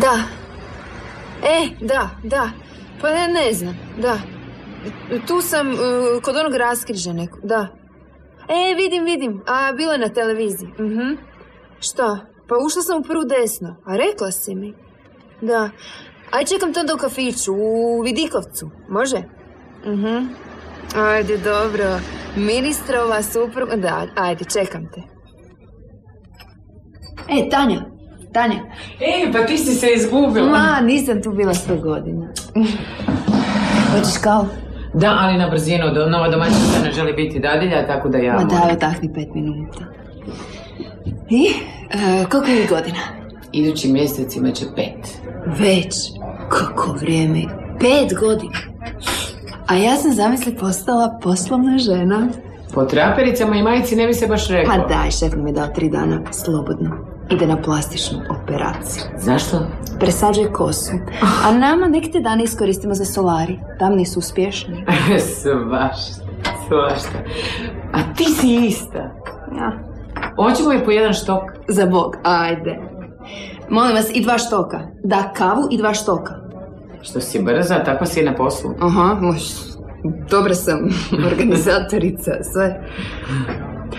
Da. E, da, da. Pa ne, ne znam, da. Tu sam uh, kod onog raskriža nekog, da. E, vidim, vidim. A, bilo je na televiziji. Mhm. Šta? Pa ušla sam u prvu desno. A rekla si mi. Da. Aj, čekam to onda u kafiću, u Vidikovcu. Može? Mhm. Ajde, dobro. Ministrova supruga... Da, ajde, čekam te. E, Tanja. Tanja. Ej, pa ti si se izgubila. Ma, nisam tu bila sto godina. Hoćeš kao? Da, ali na brzinu, nova domaćica ne želi biti dadilja, tako da ja... Ma moram. daj, otahni pet minuta. I, e, koliko je godina? Idući mjesec imat će pet. Već. Kako vrijeme. Pet godina. A ja sam zamisli postala poslovna žena. Po trapericama i majici ne bi se baš reklo. Pa daj, šef mi je dao tri dana slobodno. Ide na plastičnu operaciju. Zašto? Presađuje kosu. A nama nek te dane iskoristimo za solari. Tam nisu uspješni. svašta, svašta. A ti si ista. Ja. Hoćemo je po jedan štok. Za bog, ajde. Molim vas, i dva štoka. Da, kavu i dva štoka. Što si brza, tako si na poslu. Aha, moš. Dobra sam organizatorica, sve.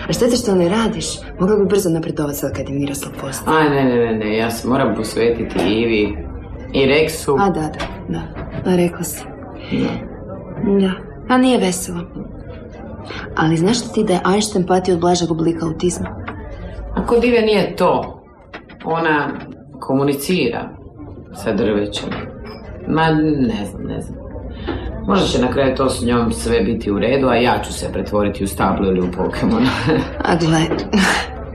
A šteta što ne radiš. Mogla bi brzo napredovati sad kad je Miroslav postao. Aj, ne, ne, ne, ne, ja se moram posvetiti Ivi i Reksu. A, da, da, da. Da, rekla si. Da. Da. A nije veselo. Ali znaš li ti da je Einstein patio od blažeg oblika autizma? A kod Ive nije to. Ona komunicira sa drvećem. Ma, ne znam, ne znam. Možda će na kraju to s njom sve biti u redu, a ja ću se pretvoriti u stablo ili u Pokemona. A gle,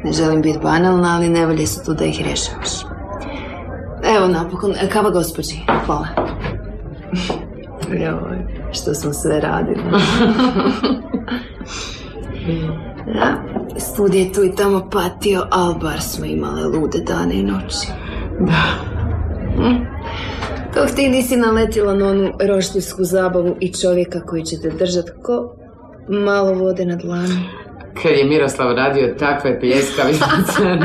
ne želim biti banalna, ali nevolje su tu da ih rješavaš. Evo napokon, kava gospođi, hvala. Joj, što smo sve radili. Da, studij je tu i tamo patio, ali bar smo imale lude dane i noći. da. Dok ti nisi naletila na onu roštljivsku zabavu i čovjeka koji će te držat ko malo vode na dlani. Kad je Miroslav radio takve pljeskavice,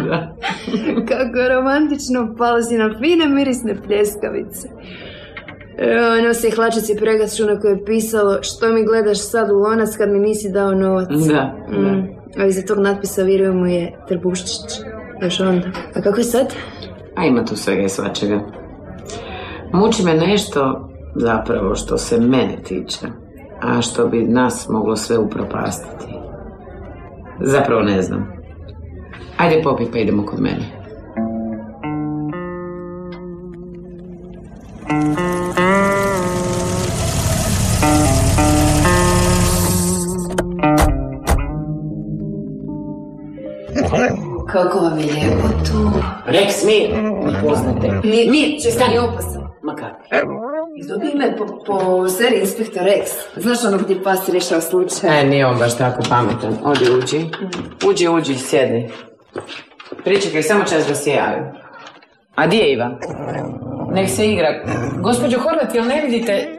da. Kako romantično pala si na fine mirisne pljeskavice. E, Nosi hlačici pregaču na koje je pisalo što mi gledaš sad u lonac kad mi nisi dao novac. Da, da. Mm, a iza tog natpisa vjerujemo je Trbuščić. Još onda. A kako je sad? A ima tu svega i svačega. Muči me nešto, zapravo, što se mene tiče, a što bi nas moglo sve upropastiti. Zapravo ne znam. Ajde popi pa idemo kod mene. Kako vam je lijepo tu? Rex, mi! Ne poznate. Mi, mi, će stani opasan. Ma ime po, po seriji Inspektor Rex. Znaš ono gdje pas rješava slučaj? E, nije on baš tako pametan. Odi, uđi. Uđi, uđi, sjedni. Pričekaj, samo čas da se javim. A di je Ivan? Nek se igra. Gospođo Horvat, jel ne vidite?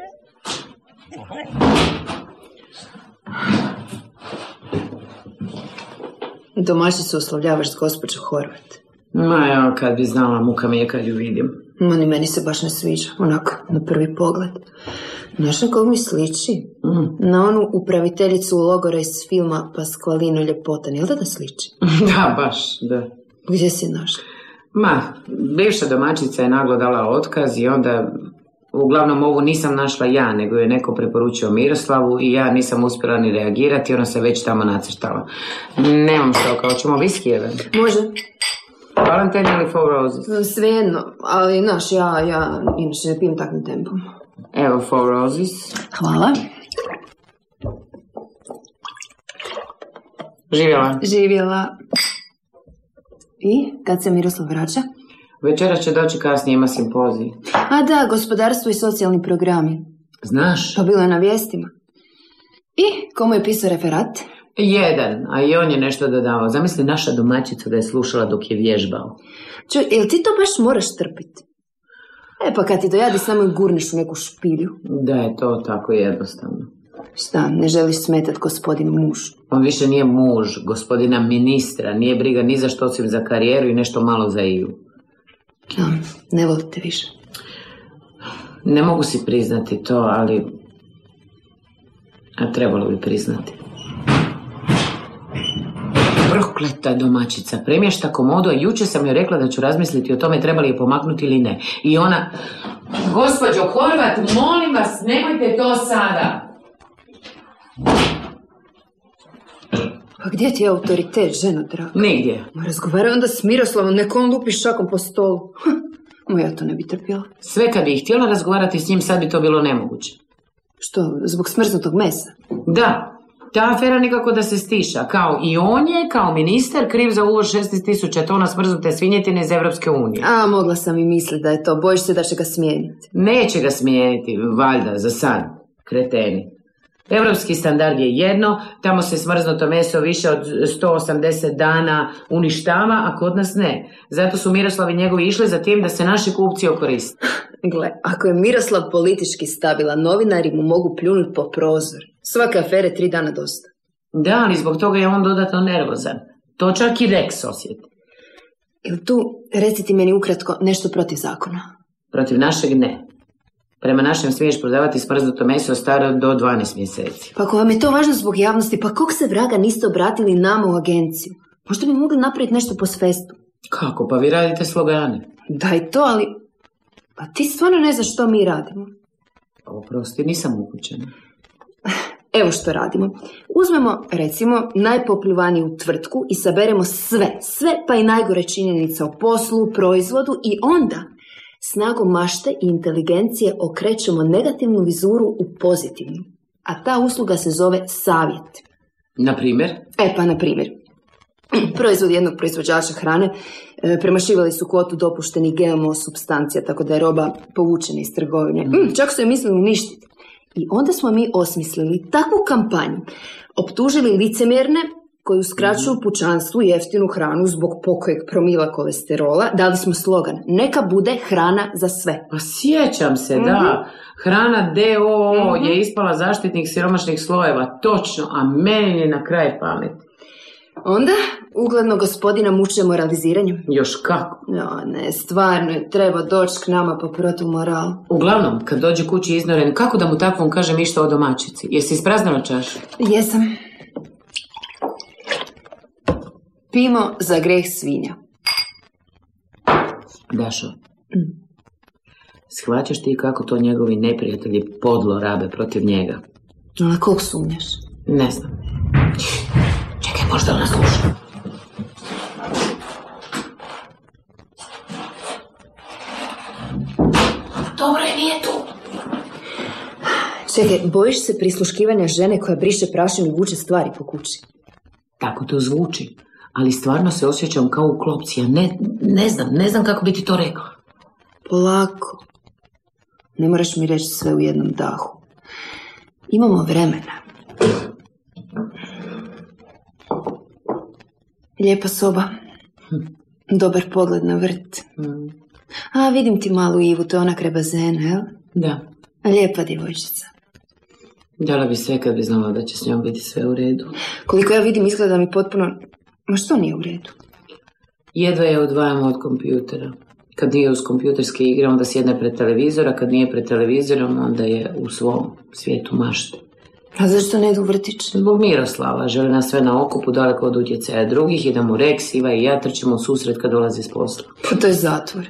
Domaćicu oslovljavaš s gospođu Horvat. Ma ja, kad bi znala, muka mi je kad ju vidim. Ma ni meni se baš ne sviđa, onako, na prvi pogled. Znaš na kog mi sliči? Mm. Na onu upraviteljicu logora iz filma Pasqualino Ljepotan, jel da da sliči? da, baš, da. Gdje si našla? Ma, bivša domaćica je naglo dala otkaz i onda, uglavnom ovu nisam našla ja, nego je neko preporučio Miroslavu i ja nisam uspjela ni reagirati, ona se već tamo nacrtala. Nemam stoka, hoćemo viskijeve. Može. Valentine ili Four Roses? Svejedno, ali znaš, ja, ja inače ne pijem takvim tempom. Evo Four Roses. Hvala. Živjela. Živjela. I, kad se Miroslav vraća? Večera će doći kasnije, ima simpozij. A da, gospodarstvo i socijalni programi. Znaš? To bilo je na vijestima. I, komu je pisao referat? Jedan, a i on je nešto dodavao. Zamisli naša domaćica da je slušala dok je vježbao. Čuj, jel ti to baš moraš trpiti? E pa kad ti dojadi samo i gurneš u neku špilju. Da je to tako jednostavno. Šta, ne želiš smetat gospodin muž? On više nije muž, gospodina ministra, nije briga ni za što osim za karijeru i nešto malo za Iju. A, ne volite više. Ne mogu si priznati to, ali... A trebalo bi priznati. Prokleta domaćica, premješta komodu, a jučer sam joj rekla da ću razmisliti o tome treba li je pomaknuti ili ne. I ona, gospođo Horvat, molim vas, nemojte to sada. Pa gdje ti je autoritet, ženo draga? Nigdje. Ma razgovaraj onda s Miroslavom, neko on lupi šakom po stolu. Ma ja to ne bi trpjela. Sve kad bih htjela razgovarati s njim, sad bi to bilo nemoguće. Što, zbog smrznutog mesa? Da, ta afera nikako da se stiša. Kao i on je, kao ministar, kriv za uvoz 16.000 tona smrznute svinjetine iz Evropske unije. A, mogla sam i misliti da je to. Bojiš se da će ga smijeniti. Neće ga smijeniti, valjda, za sad. Kreteni. Europski standard je jedno, tamo se smrznuto meso više od 180 dana uništava, a kod nas ne. Zato su Miroslav i njegovi išli za tim da se naši kupci okoriste. Gle, ako je Miroslav politički stabilan, novinari mu mogu pljunuti po prozor. Svake afere tri dana dosta. Da, ali zbog toga je on dodatno nervozan. To čak i Rex osjeti. Jel tu, reciti meni ukratko, nešto protiv zakona? Protiv našeg ne. Prema našem smiješ prodavati smrznuto meso staro do 12 mjeseci. Pa ako vam je to važno zbog javnosti, pa kog se vraga niste obratili nama u agenciju? Možda bi mogli napraviti nešto po svestu. Kako? Pa vi radite slogane. Da i to, ali... Pa ti stvarno ne znaš što mi radimo. Oprosti, nisam upućena. Evo što radimo. Uzmemo, recimo, najpopljivaniju tvrtku i saberemo sve, sve pa i najgore činjenice o poslu, proizvodu i onda snagom mašte i inteligencije okrećemo negativnu vizuru u pozitivnu. A ta usluga se zove savjet. Na primjer? E pa, na primjer, proizvod jednog proizvođača hrane premašivali su kvotu dopuštenih GMO substancija, tako da je roba povučena iz trgovine. Mm, čak su je mislili uništiti. I onda smo mi osmislili takvu kampanju, optužili licemjerne koji uskraćuju pučanstvu jeftinu hranu zbog pokojeg promila kolesterola, dali smo slogan Neka bude hrana za sve. Pa sjećam se, da. Hrana DOO Mhm. je ispala zaštitnik siromašnih slojeva, točno, a meni je na kraj pameti. Onda, ugledno gospodina muče moraliziranjem. Još kako? No, ne, stvarno je treba doći k nama po protu moralu. Uglavnom, kad dođe kući iznoren, kako da mu takvom kažem išta o domaćici? Jesi ispraznala čašu? Jesam. Pimo za greh svinja. Dašo, shvaćaš ti kako to njegovi neprijatelji podlo rabe protiv njega? Na kog sumnjaš? Ne znam. Čekaj, možda ona sluša. Dobro je, nije tu. Čekaj, bojiš se prisluškivanja žene koja briše prašinu i vuče stvari po kući? Tako to zvuči. Ali stvarno se osjećam kao u klopci. Ja ne, ne znam, ne znam kako bi ti to rekla. Polako. Ne moraš mi reći sve u jednom dahu. Imamo vremena. Lijepa soba. Dobar pogled na vrt. A, vidim ti malu Ivu, to je ona kraj bazena, jel? Da. Lijepa djevojčica. Dala bi sve kad bi znala da će s njom biti sve u redu. Koliko ja vidim, izgleda mi potpuno... Ma što nije u redu? Jedva je odvajamo od kompjutera. Kad nije uz kompjuterske igre, onda sjedne pred televizora. Kad nije pred televizorom, onda je u svom svijetu mašte. A zašto ne idu u vrtić? Zbog Miroslava želi nas sve na okupu daleko od utjecaja drugih i da mu Rex, Iva i ja trčimo u susret kad dolazi s posla. Pa to je zatvor.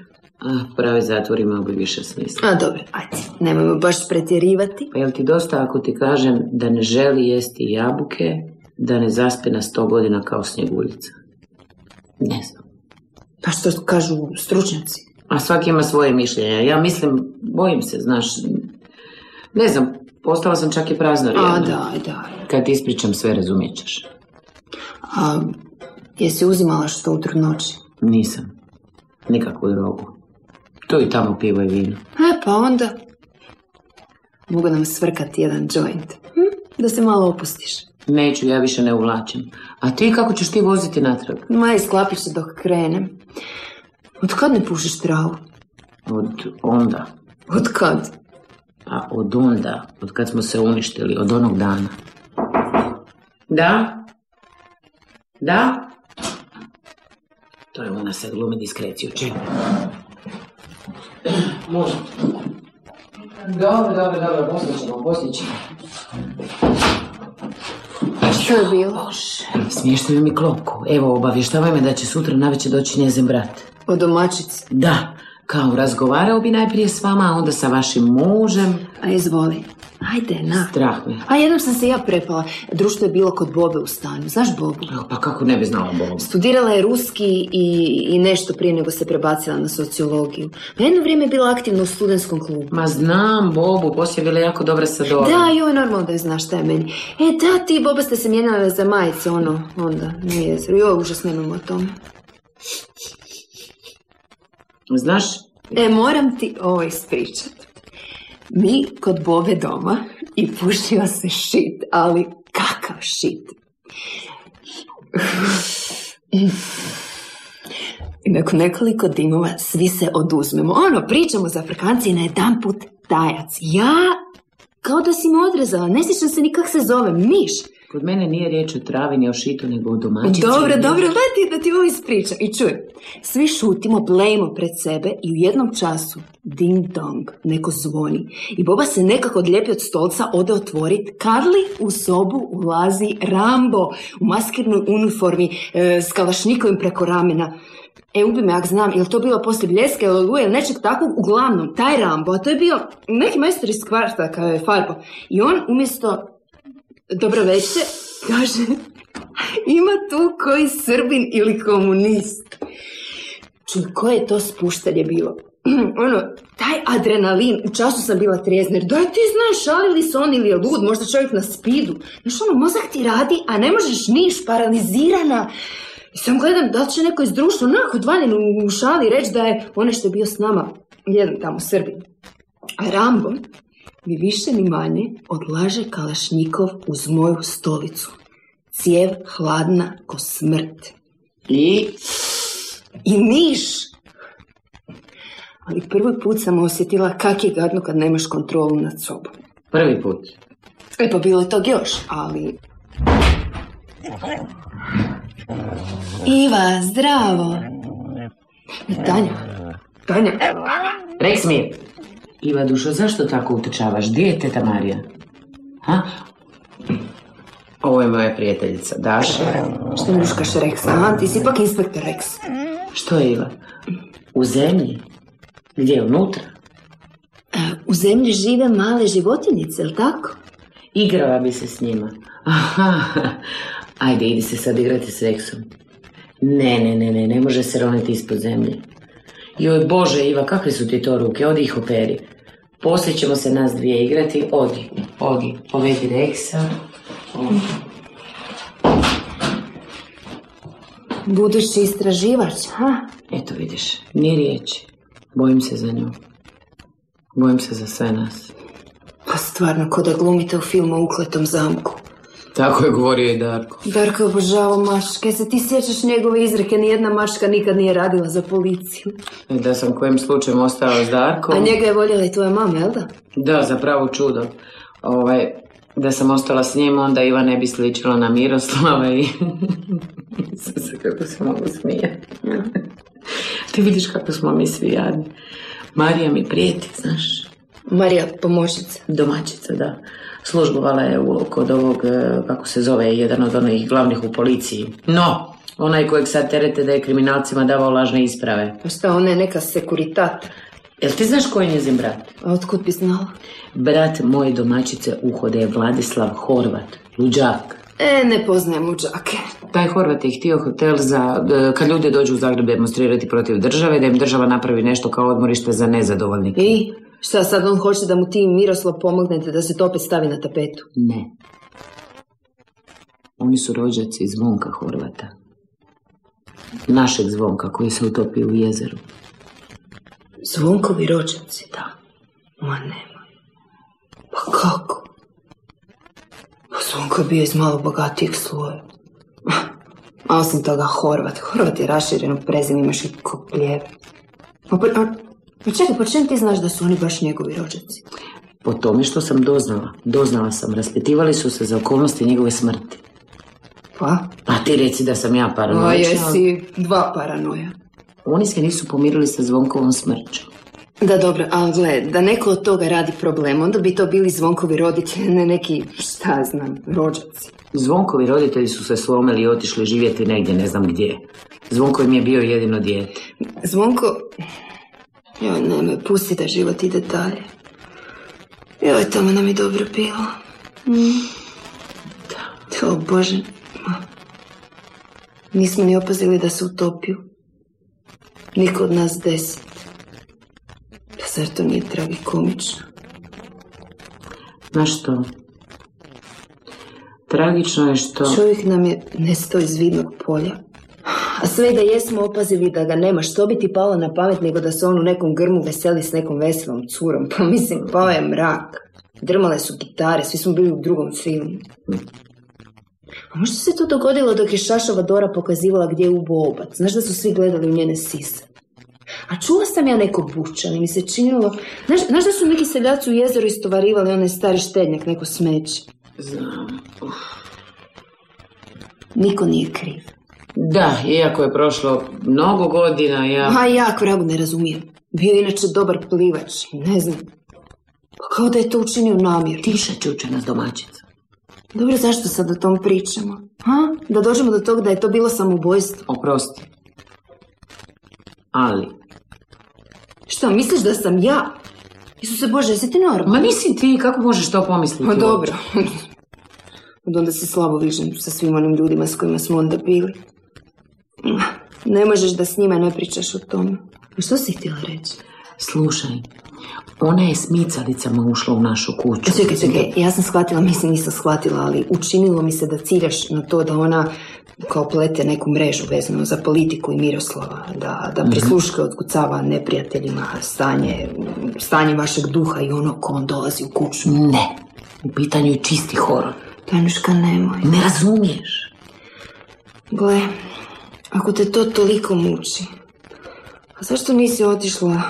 Ah, pravi zatvor imao bi više smisla. A dobro, ajde, nemojmo baš pretjerivati. Pa jel ti dosta ako ti kažem da ne želi jesti jabuke, da ne zaspe na sto godina kao snjeguljica? Ne znam. Pa što kažu stručnjaci? A svaki ima svoje mišljenje. Ja mislim, bojim se, znaš, ne znam, postala sam čak i praznorjedna. A, daj, daj. Kad ti ispričam sve, razumjet ćeš. A jesi uzimala što u trudnoći? Nisam. Nikakvu drogu. Tu i tamo pivo i vino. E, pa onda... Mogu nam svrkati jedan joint. Hm? Da se malo opustiš. Neću, ja više ne uvlačim. A ti kako ćeš ti voziti natrag? Ma, isklapit se dok krenem. Od kad ne pušiš travu? Od onda. Od kad? Pa od onda, od kad smo se uništili, od onog dana. Da? Da? To je ona sad glumi diskreciju, čekaj. Može. Dobro, dobro, dobro, poslije ćemo, poslije ćemo. Što je bilo? Bože, smještaju mi klopku. Evo, obavještavaj me da će sutra navečer doći njezin brat. O domaćici. Da, kao razgovarao bi najprije s vama, a onda sa vašim mužem. A izvoli. Ajde, na. Strah me. A jednom sam se ja prepala. Društvo je bilo kod Bobe u stanu. Znaš Bobu? Pa kako ne bi znala Bogu? Studirala je ruski i, i nešto prije nego se prebacila na sociologiju. Na jedno vrijeme je bila aktivna u studentskom klubu. Ma znam Bobu, poslije je bila jako dobra sa Dorom. Da, joj, normalno da je znaš šta je meni. E, da, ti Boba ste se mijenjali za majice, ono, onda, na jezeru. Joj, užas nemamo o tome. Znaš, E, moram ti ovo ispričat. Mi kod Bobe doma i pušio se šit, ali kakav šit. I nakon nekoliko dimova svi se oduzmemo. Ono, pričamo za Afrikanci i na jedan put tajac. Ja, kao da si me odrezala, ne sjećam se ni kak se zove, miš. Kod mene nije riječ o travi ni o šitu, nego o domaćici. Dobro, dobro, da ti, da ti ovo ispričam. I čuj, svi šutimo, blejimo pred sebe i u jednom času, ding dong, neko zvoni. I Boba se nekako odlijepi od stolca, ode otvorit. Karli u sobu ulazi Rambo u maskirnoj uniformi e, s kalašnikovim preko ramena. E, ubi me, ak znam, je to bilo poslije bljeske ili oluje ili nečeg takvog? Uglavnom, taj Rambo, a to je bio neki majstor iz kvarta kao je farbo. I on umjesto dobro večer, kaže, ima tu koji srbin ili komunist. Čuj, koje je to spuštanje bilo? ono, taj adrenalin, u času sam bila trijezna, jer daj ti znaš, šali li se on ili je lud, možda čovjek na spidu. Znaš, ono, mozak ti radi, a ne možeš niš, paralizirana. I sam gledam da li će neko iz društva, onako, odvaljen u, u šali, reći da je onaj što je bio s nama, jedan tamo Srbin. A Rambo, ni više ni manje odlaže Kalašnikov uz moju stolicu. Cijev hladna ko smrt. I I niš! Ali prvi put sam osjetila kak je gadno kad nemaš kontrolu nad sobom. prvi put. E pa bilo je tog još, ali... Iva, zdravo! Tanja, Tanja, Reks Iva dušo, zašto tako utečavaš? Gdje je teta Marija? Ha? Ovo je moja prijateljica, Daša. što mi uškaš Rex? Aha, ti si ipak inspektor Rex. Što je Iva? U zemlji? Gdje, unutra? E, U zemlji žive male životinjice, jel tako? Igrala bi se s njima. Aha, ajde, idi se sad igrati s Reksom. Ne, ne, ne, ne, ne može se roniti ispod zemlje. Joj, Bože, Iva, kakve su ti to ruke? Odi ih operi. Poslije ćemo se nas dvije igrati. Odi, odi, povedi Reksa. Odi. Budući istraživač, ha? Eto vidiš, ni riječi. Bojim se za nju. Bojim se za sve nas. Pa stvarno, ko da glumite u filmu ukletom zamku. Tako je govorio i Darko. Darko je obožavao maške, se ti sjećaš njegove izreke, nijedna maška nikad nije radila za policiju. I da sam kojim slučajem ostao s Darkom. A njega je voljela i tvoja mama, jel da? Da, zapravo čudo. Ovaj, da sam ostala s njim, onda Iva ne bi sličila na Miroslava i... Isuse, kako se mogu smijati. Ti vidiš kako smo mi svi jadni. Marija mi prijeti, znaš. Marija, pomoćnica. Domaćica, da. Službovala je u, kod ovog, e, kako se zove, jedan od onih glavnih u policiji. No, onaj kojeg sad terete da je kriminalcima davao lažne isprave. Pa šta, ona je neka sekuritat. Jel ti znaš ko je njezin brat? A otkud bi znala? Brat moje domaćice uhode je Vladislav Horvat, luđak. E, ne poznajem luđake. Taj Horvat je htio hotel za, e, kad ljudi dođu u Zagreb demonstrirati protiv države, da im država napravi nešto kao odmorište za nezadovoljnike. I? Šta sad on hoće da mu ti Miroslav pomognete da se to opet stavi na tapetu? Ne. Oni su rođaci Zvonka Horvata. Našeg Zvonka koji se utopio u jezeru. Zvonkovi rođaci. Da. Ma nemoj. Pa kako? Pa Zvonko je bio iz malo bogatijeg sloja. A osim toga Horvat. Horvat je rašireno prezim, imaš i kopljeve. Pa, pa, pa čekaj, po čem ti znaš da su oni baš njegovi rođaci? Po tome što sam doznala. Doznala sam. Raspitivali su se za okolnosti njegove smrti. Pa? Pa ti reci da sam ja A paranoična. jesi dva paranoja. Oni se nisu pomirili sa Zvonkovom smrću. Da, dobro, ali gle, da neko od toga radi problem, onda bi to bili zvonkovi roditelji, ne neki, šta znam, rođaci. Zvonkovi roditelji su se slomili i otišli živjeti negdje, ne znam gdje. Zvonko im je bio jedino dijete. Zvonko... Joj, nemoj, pusti da život ide dalje. Joj, tamo nam je dobro bilo. Mm. Da. O Bože. Nismo ni opazili da se utopio. Niko od nas deset. Pa zar to nije tragikomično? Znaš što? Tragično je što... Čovjek nam je nestao iz vidnog polja. A sve da jesmo opazili da ga nema, što bi ti palo na pamet nego da se on u nekom grmu veseli s nekom veselom curom. Pa mislim, pao je mrak. Drmale su gitare, svi smo bili u drugom filmu. A možda se to dogodilo dok je Šašova Dora pokazivala gdje je ubo obac. Znaš da su svi gledali u njene sise. A čula sam ja neko bučanje, mi se činilo... Znaš, znaš da su neki seljaci u jezeru istovarivali onaj stari štednjak, neko smeće? Znam. Uf. Niko nije kriv. Da, iako je prošlo mnogo godina, ja... A ja vragu ne razumijem. Bio je inače dobar plivač, ne znam. Kao da je to učinio namjer. Tiše čučena domaćica. Dobro, zašto sad o tom pričamo? Ha? Da dođemo do toga da je to bilo samoubojstvo. Oprosti. Ali, Što, misliš da sam ja? Isuse Bože, jesi ti normalan? ma nisi ti, kako možeš to pomisliti? Pa dobro. Od onda se slabo vižem sa svim onim ljudima s kojima smo onda bili. Ne možeš da s njima ne pričaš o tome. Što si htjela reći? Slušaj, ona je s micalicama ušla u našu kuću. Čekaj, čekaj, ja sam shvatila, mislim nisam shvatila, ali učinilo mi se da ciljaš na to da ona kao plete neku mrežu vezano za politiku i Miroslava, da, da prisluške otkucava neprijateljima stanje, stanje vašeg duha i ono ko on dolazi u kuću. Ne, u pitanju je čisti horor. Tanuška, nemoj. Ne razumiješ. Gle, ako te to toliko muči, a zašto nisi otišla,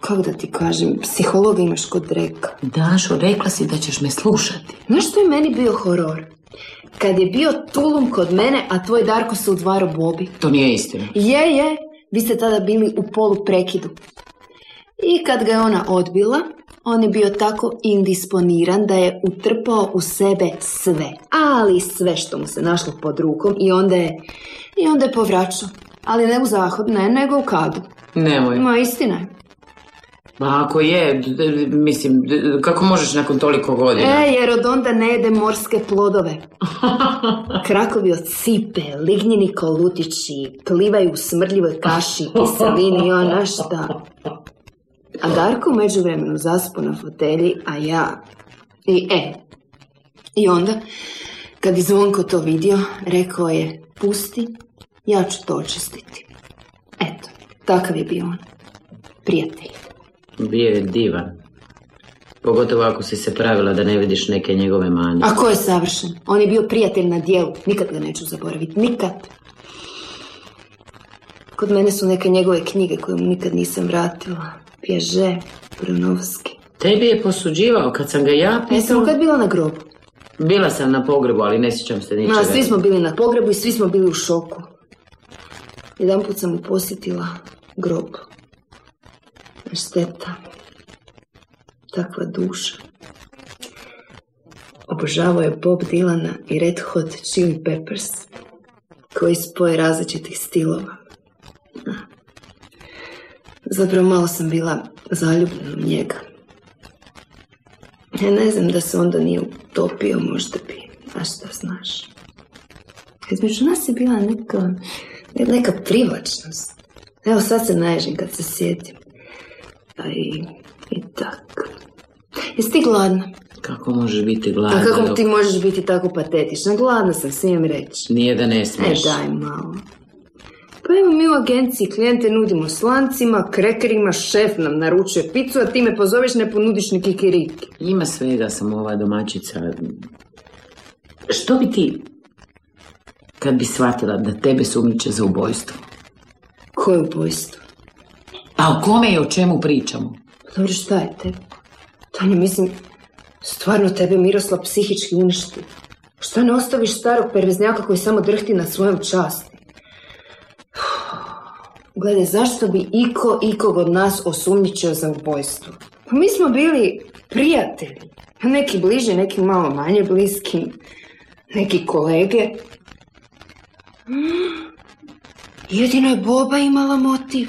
kako da ti kažem, psihologa imaš kod reka? Dašo, rekla si da ćeš me slušati. Znaš što je meni bio horor? Kad je bio Tulum kod mene, a tvoj Darko se udvaro Bobi. To nije istina. Je, je, vi ste tada bili u polu prekidu. I kad ga je ona odbila, on je bio tako indisponiran da je utrpao u sebe sve. Ali sve što mu se našlo pod rukom i onda je, i onda je povraćao. Ali ne u zahod, ne, nego u kadu. Nemoj. Ma istina je. Ma ako je, mislim, kako možeš nakon toliko godina? E, jer od onda ne jede morske plodove. Krakovi od cipe, lignjeni kolutići, plivaju u smrdljivoj kaši, kiselini i ona šta. A Darko u međuvremenu zaspo na fotelji, a ja... I e, i onda, kad je Zvonko to vidio, rekao je, pusti, ja ću to očistiti. Eto, takav je bio on. Prijatelj. Bio je divan. Pogotovo ako si se pravila da ne vidiš neke njegove manje. A ko je savršen? On je bio prijatelj na dijelu. Nikad ga neću zaboraviti. Nikad. Kod mene su neke njegove knjige koje mu nikad nisam vratila. Pježe, Brunovski. Tebi je posuđivao kad sam ga ja A jesam pitala. mu kad bila na grobu? Bila sam na pogrebu, ali ne sjećam se ničega. Ma, svi smo bili na pogrebu i svi smo bili u šoku. Jedan put sam mu posjetila grob. Šteta. Takva duša. Obožavao je Bob Dylana i Red Hot Chili Peppers, koji spoje različitih stilova. Zapravo malo sam bila zaljubljena u njega. Ja ne znam da se onda nije utopio, možda bi, a šta znaš. Između nas je bila neka, neka privlačnost. Evo sad se naježim kad se sjetim. A i, i tako. Jesi ti gladna? Kako možeš biti gladna? A kako ti možeš biti tako patetična? Gladna sam, smijem reći. Nije da ne E, smiješ. daj malo. Pa evo mi u agenciji klijente nudimo slancima, krekerima, šef nam naručuje picu, a ti me pozoveš ne ponudiš ni kikiriki. Ima svega sam ova domaćica. Što bi ti kad bi shvatila da tebe sumnjiče za ubojstvo? Koje ubojstvo? A o kome i o čemu pričamo? Dobro, šta je tebi? Tanja, mislim, stvarno tebe Miroslav psihički uništi. Šta ne ostaviš starog perveznjaka koji samo drhti na svojom časti? Gledaj, zašto bi iko ikog od nas osumnjičio za ubojstvo? Pa mi smo bili prijatelji. Neki bliže, neki malo manje bliski. Neki kolege. Jedino je Boba imala motiv.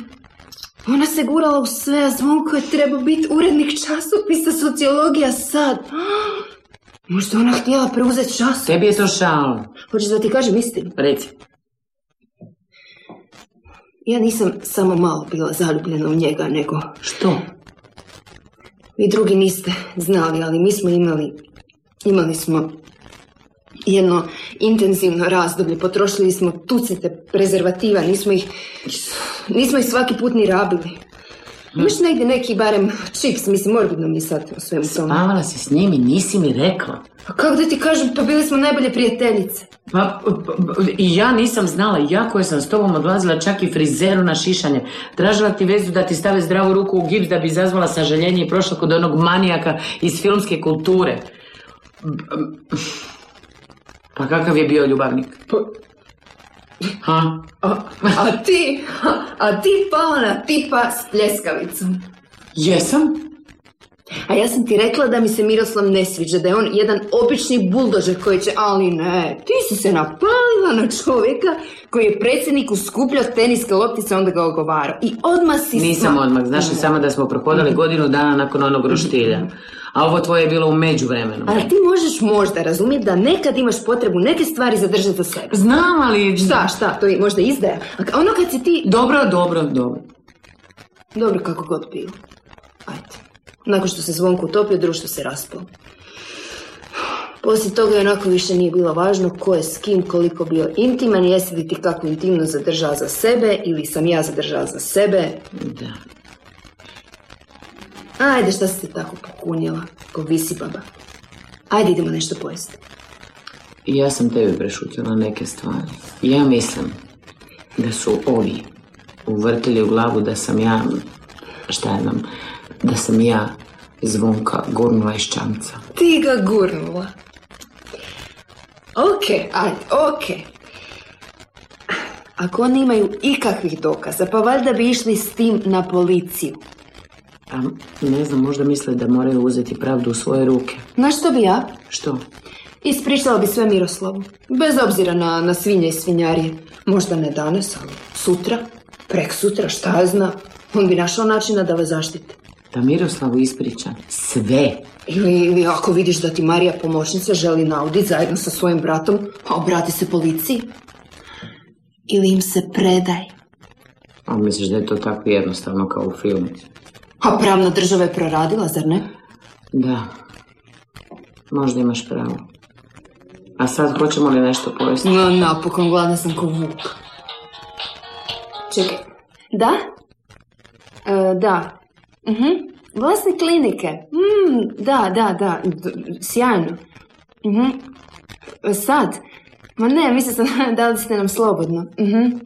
Ona se gurala u sve, a Zvonko je trebao biti urednik časopisa sociologija sad. Možda ona htjela preuzeti čas. Tebi je to šal. Hoćeš da ti kažem istinu? Reci. Ja nisam samo malo bila zaljubljena u njega, nego... Što? Vi drugi niste znali, ali mi smo imali... Imali smo jedno intenzivno razdoblje. Potrošili smo tucete prezervativa, nismo ih... Nismo ih svaki put ni rabili. Imaš negdje neki barem čips, mislim, morbidno mi je sad o svemu tome. Spavala si s njim i nisi mi rekla. A kako da ti kažem, pa bili smo najbolje prijateljice. Pa, pa, pa, i ja nisam znala, ja koja sam s tobom odlazila čak i frizeru na šišanje. Tražila ti vezu da ti stave zdravu ruku u gips da bi izazvala sažaljenje i prošla kod onog manijaka iz filmske kulture. Pa kakav je bio ljubavnik? Pa, Ha? a, a ti, a ti pala na tipa s pljeskavicom. Jesam? A ja sam ti rekla da mi se Miroslav ne sviđa, da je on jedan obični buldožer koji će, ali ne, ti si se napalila na čovjeka koji je predsjedniku skupljao teniske loptice, onda ga ogovarao. I odmah si... Nisam sma- odmah, znaš samo da smo prohodali godinu dana nakon onog roštilja. A ovo tvoje je bilo u međuvremenu. Ali ti možeš možda razumjeti da nekad imaš potrebu neke stvari zadržati za sebe. Znam, ali... Šta, šta, to je možda izdaja. A ono kad si ti... Dobro, dobro, dobro. Dobro, kako god bilo. Ajde. Nakon što se zvonko utopio, društvo se raspalo. Poslije toga je onako više nije bilo važno ko je s kim koliko bio intiman, jesi li ti kakvu intimnost zadržao za sebe ili sam ja zadržao za sebe. Da. Ajde, šta si se tako pokunjela, ko visi baba. Ajde, idemo nešto pojesti. Ja sam tebi prešutila neke stvari. Ja mislim da su ovi uvrtili u glavu da sam ja, šta ja znam, da sam ja zvonka gurnula iz čamca. Ti ga gurnula. Ok, ajde, ok. Ako oni imaju ikakvih dokaza, pa valjda bi išli s tim na policiju. A ne znam, možda misle da moraju uzeti pravdu u svoje ruke. Znaš što bi ja? Što? Ispričala bi sve Miroslavu. Bez obzira na, na svinje i svinjarije. Možda ne danas, ali sutra, prek sutra, šta ja zna. On bi našao načina da vas zaštiti. Da Miroslavu ispriča sve. Ili, ili ako vidiš da ti Marija pomoćnica želi nauditi zajedno sa svojim bratom, a obrati se policiji. Ili im se predaj. A misliš da je to tako jednostavno kao u filmu? A pravna država je proradila, zar ne? Da. Možda imaš pravo. A sad hoćemo li nešto pojesti? No, napokon, gladna sam ko vuk. Čekaj. Da? E, da. Mhm. Vlasnik klinike. Mm, da, da, da. D- sjajno. Mhm. E, Sad? Ma ne, mislila sam da li ste nam slobodno. Mhm.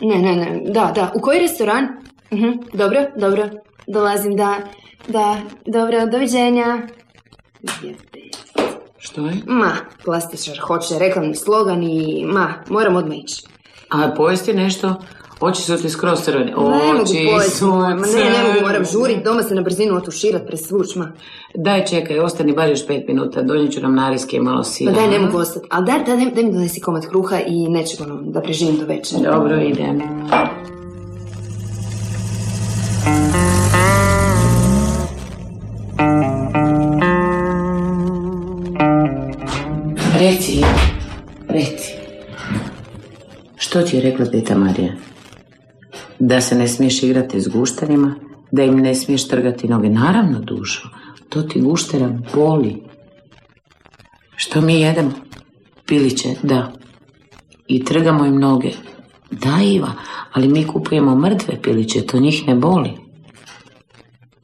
Ne, ne, ne. Da, da. U koji restoran? Mhm. Dobro, dobro. Dolazim, da. Da, dobro, doviđenja. Što je? Ma, plastičar hoće reklamni slogan i ma, moram odmah ići. A pojesti nešto? Oči su ti skroz crvene. ne mogu pojesti, ma ne, ne mogu, moram žurit, doma se na brzinu otuširat, presvuć, ma. Daj, čekaj, ostani bar još pet minuta. Donijet ću nam nariske i malo Ma sira. daj, ne mogu ostati. Ali daj, daj, daj mi donesi komad kruha i nečeg ono, da preživim do večera. Dobro, idem. Što ti je rekla teta Marija? Da se ne smiješ igrati s gušterima, da im ne smiješ trgati noge. Naravno, dušo, to ti guštera boli. Što mi jedemo? Piliće, da. I trgamo im noge. Da, Iva, ali mi kupujemo mrtve piliće, to njih ne boli.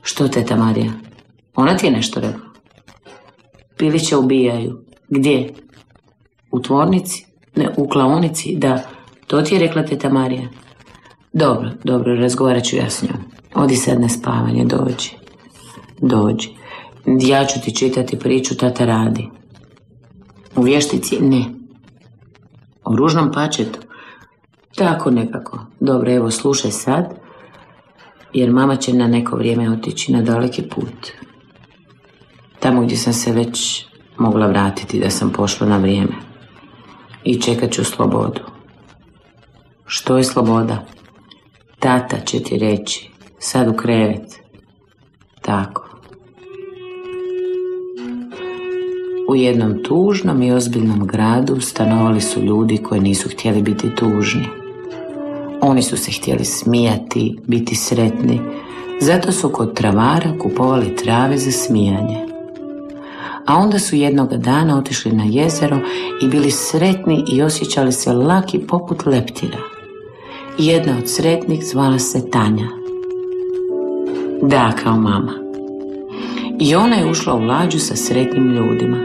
Što, teta Marija? Ona ti je nešto rekla? Piliće ubijaju. Gdje? U tvornici? Ne, u klaonici? Da. To ti je rekla teta Marija? Dobro, dobro, razgovarat ću ja s njom. Odi sad na spavanje, dođi. Dođi. Ja ću ti čitati priču, tata radi. U vještici? Ne. O ružnom pačetu? Tako nekako. Dobro, evo, slušaj sad, jer mama će na neko vrijeme otići na daleki put. Tamo gdje sam se već mogla vratiti da sam pošla na vrijeme. I čekat ću slobodu. Što je sloboda? Tata će ti reći, sad u krevet. Tako. U jednom tužnom i ozbiljnom gradu stanovali su ljudi koji nisu htjeli biti tužni. Oni su se htjeli smijati, biti sretni, zato su kod travara kupovali trave za smijanje. A onda su jednog dana otišli na jezero i bili sretni i osjećali se laki poput leptira. Jedna od sretnih zvala se Tanja. Da, kao mama. I ona je ušla u lađu sa sretnim ljudima.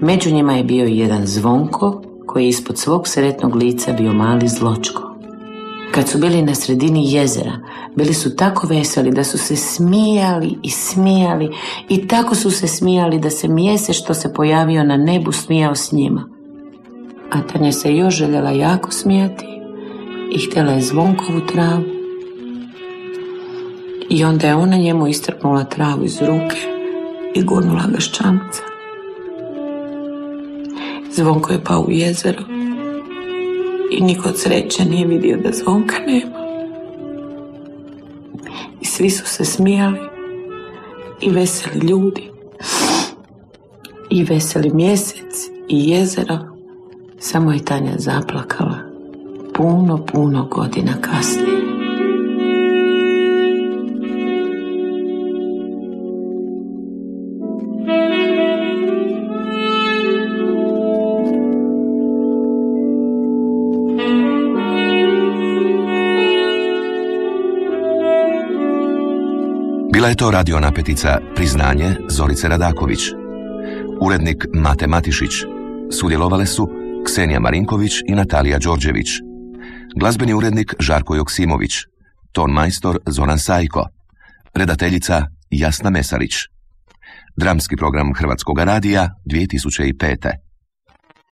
Među njima je bio jedan zvonko koji je ispod svog sretnog lica bio mali zločko. Kad su bili na sredini jezera, bili su tako veseli da su se smijali i smijali i tako su se smijali da se mjesec što se pojavio na nebu smijao s njima. A Tanja se još željela jako smijati i htjela je zvonkovu travu. I onda je ona njemu istrpnula travu iz ruke i gurnula ga ščamca. Zvonko je pao u jezero i niko od sreće nije vidio da zvonka nema. I svi su se smijali i veseli ljudi i veseli mjesec i jezero. Samo je Tanja zaplakala puno, puno godina kasnije. Bila je to radio napetica Priznanje Zorice Radaković. Urednik Mate Matišić. Sudjelovale su Ksenija Marinković i Natalija Đorđević. Glazbeni urednik Žarko Joksimović. Ton majstor Zoran Sajko. Redateljica Jasna Mesarić. Dramski program Hrvatskog radija 2005.